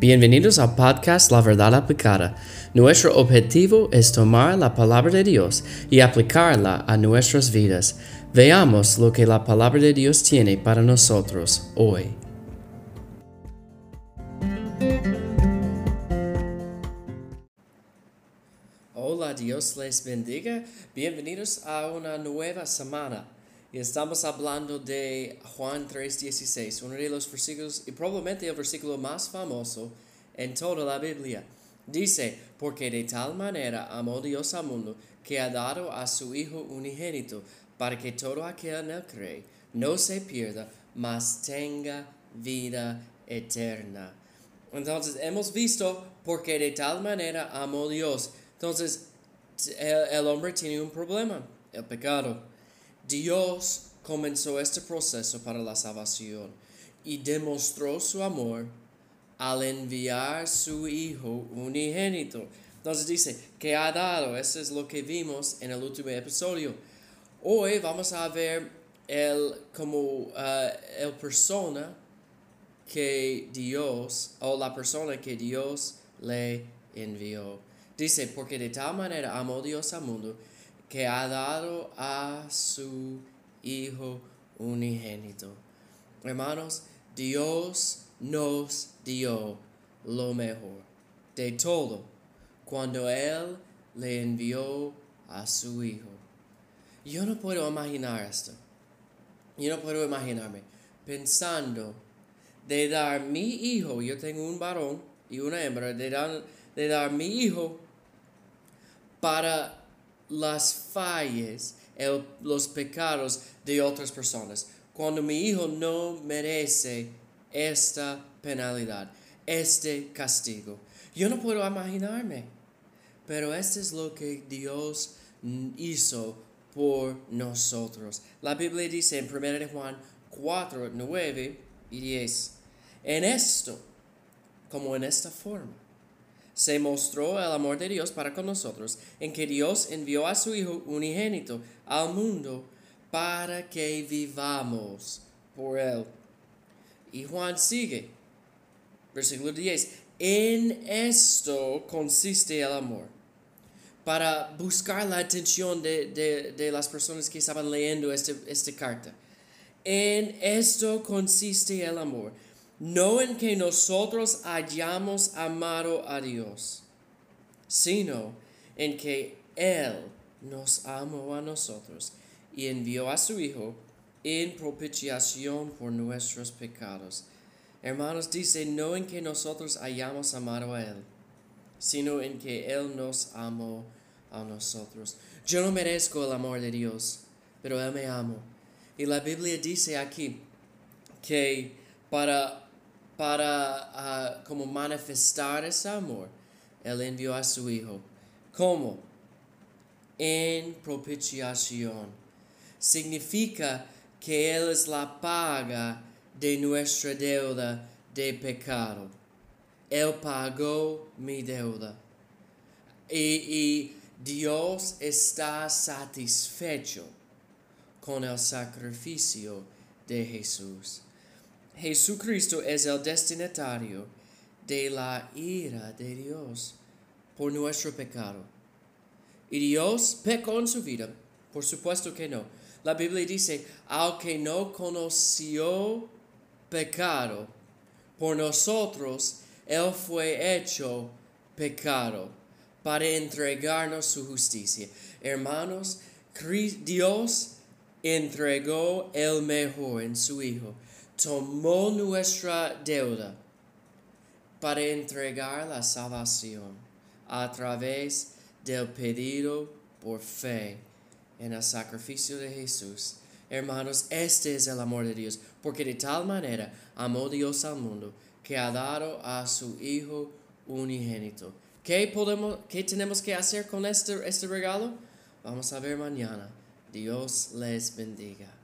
Bienvenidos al podcast La Verdad Aplicada. Nuestro objetivo es tomar la palabra de Dios y aplicarla a nuestras vidas. Veamos lo que la palabra de Dios tiene para nosotros hoy. Hola, Dios les bendiga. Bienvenidos a una nueva semana. Y estamos hablando de Juan 3:16, uno de los versículos y probablemente el versículo más famoso en toda la Biblia. Dice, porque de tal manera amó Dios al mundo que ha dado a su Hijo unigénito, para que todo aquel en él cree no se pierda, mas tenga vida eterna. Entonces hemos visto porque de tal manera amó Dios. Entonces el hombre tiene un problema, el pecado. Dios comenzó este proceso para la salvación y demostró su amor al enviar su Hijo unigénito. Entonces dice que ha dado, eso es lo que vimos en el último episodio. Hoy vamos a ver el como uh, el persona que Dios o la persona que Dios le envió. Dice, porque de tal manera amó Dios al mundo que ha dado a su Hijo unigénito. Hermanos, Dios nos dio lo mejor de todo cuando Él le envió a su Hijo. Yo no puedo imaginar esto. Yo no puedo imaginarme pensando de dar mi hijo, yo tengo un varón y una hembra, de dar, de dar mi hijo para las fallas, los pecados de otras personas. Cuando mi hijo no merece esta penalidad, este castigo. Yo no puedo imaginarme, pero esto es lo que Dios hizo por nosotros. La Biblia dice en 1 Juan 4, 9 y 10, en esto, como en esta forma se mostró el amor de Dios para con nosotros, en que Dios envió a su Hijo unigénito al mundo para que vivamos por Él. Y Juan sigue, versículo 10, en esto consiste el amor. Para buscar la atención de, las personas que estaban leyendo este, esta carta. En esto consiste el amor no en que nosotros hayamos amado a Dios, sino en que Él nos amó a nosotros y envió a su Hijo en propiciación por nuestros pecados. Hermanos, dice, no en que nosotros hayamos amado a Él, sino en que Él nos amó a nosotros. Yo no merezco el amor de Dios, pero Él me amó. Y la Biblia dice aquí que para para ah, como manifestar ese amor, Él envió a su Hijo. ¿Cómo? En propiciación. Significa que Él es la paga de nuestra deuda de pecado. Él pagó mi deuda. Y, y Dios está satisfecho con el sacrificio de Jesús. Jesucristo es el destinatario de la ira de Dios por nuestro pecado. ¿Y Dios pecó en su vida? Por supuesto que no. La Biblia dice, aunque no conoció pecado, por nosotros Él fue hecho pecado para entregarnos su justicia. Hermanos, Dios entregó el mejor en su Hijo tomó nuestra deuda para entregar la salvación a través del pedido por fe en el sacrificio de Jesús. Hermanos, este es el amor de Dios, porque de tal manera amó Dios al mundo que ha dado a su Hijo unigénito. ¿Qué, podemos, qué tenemos que hacer con este, este regalo? Vamos a ver mañana. Dios les bendiga.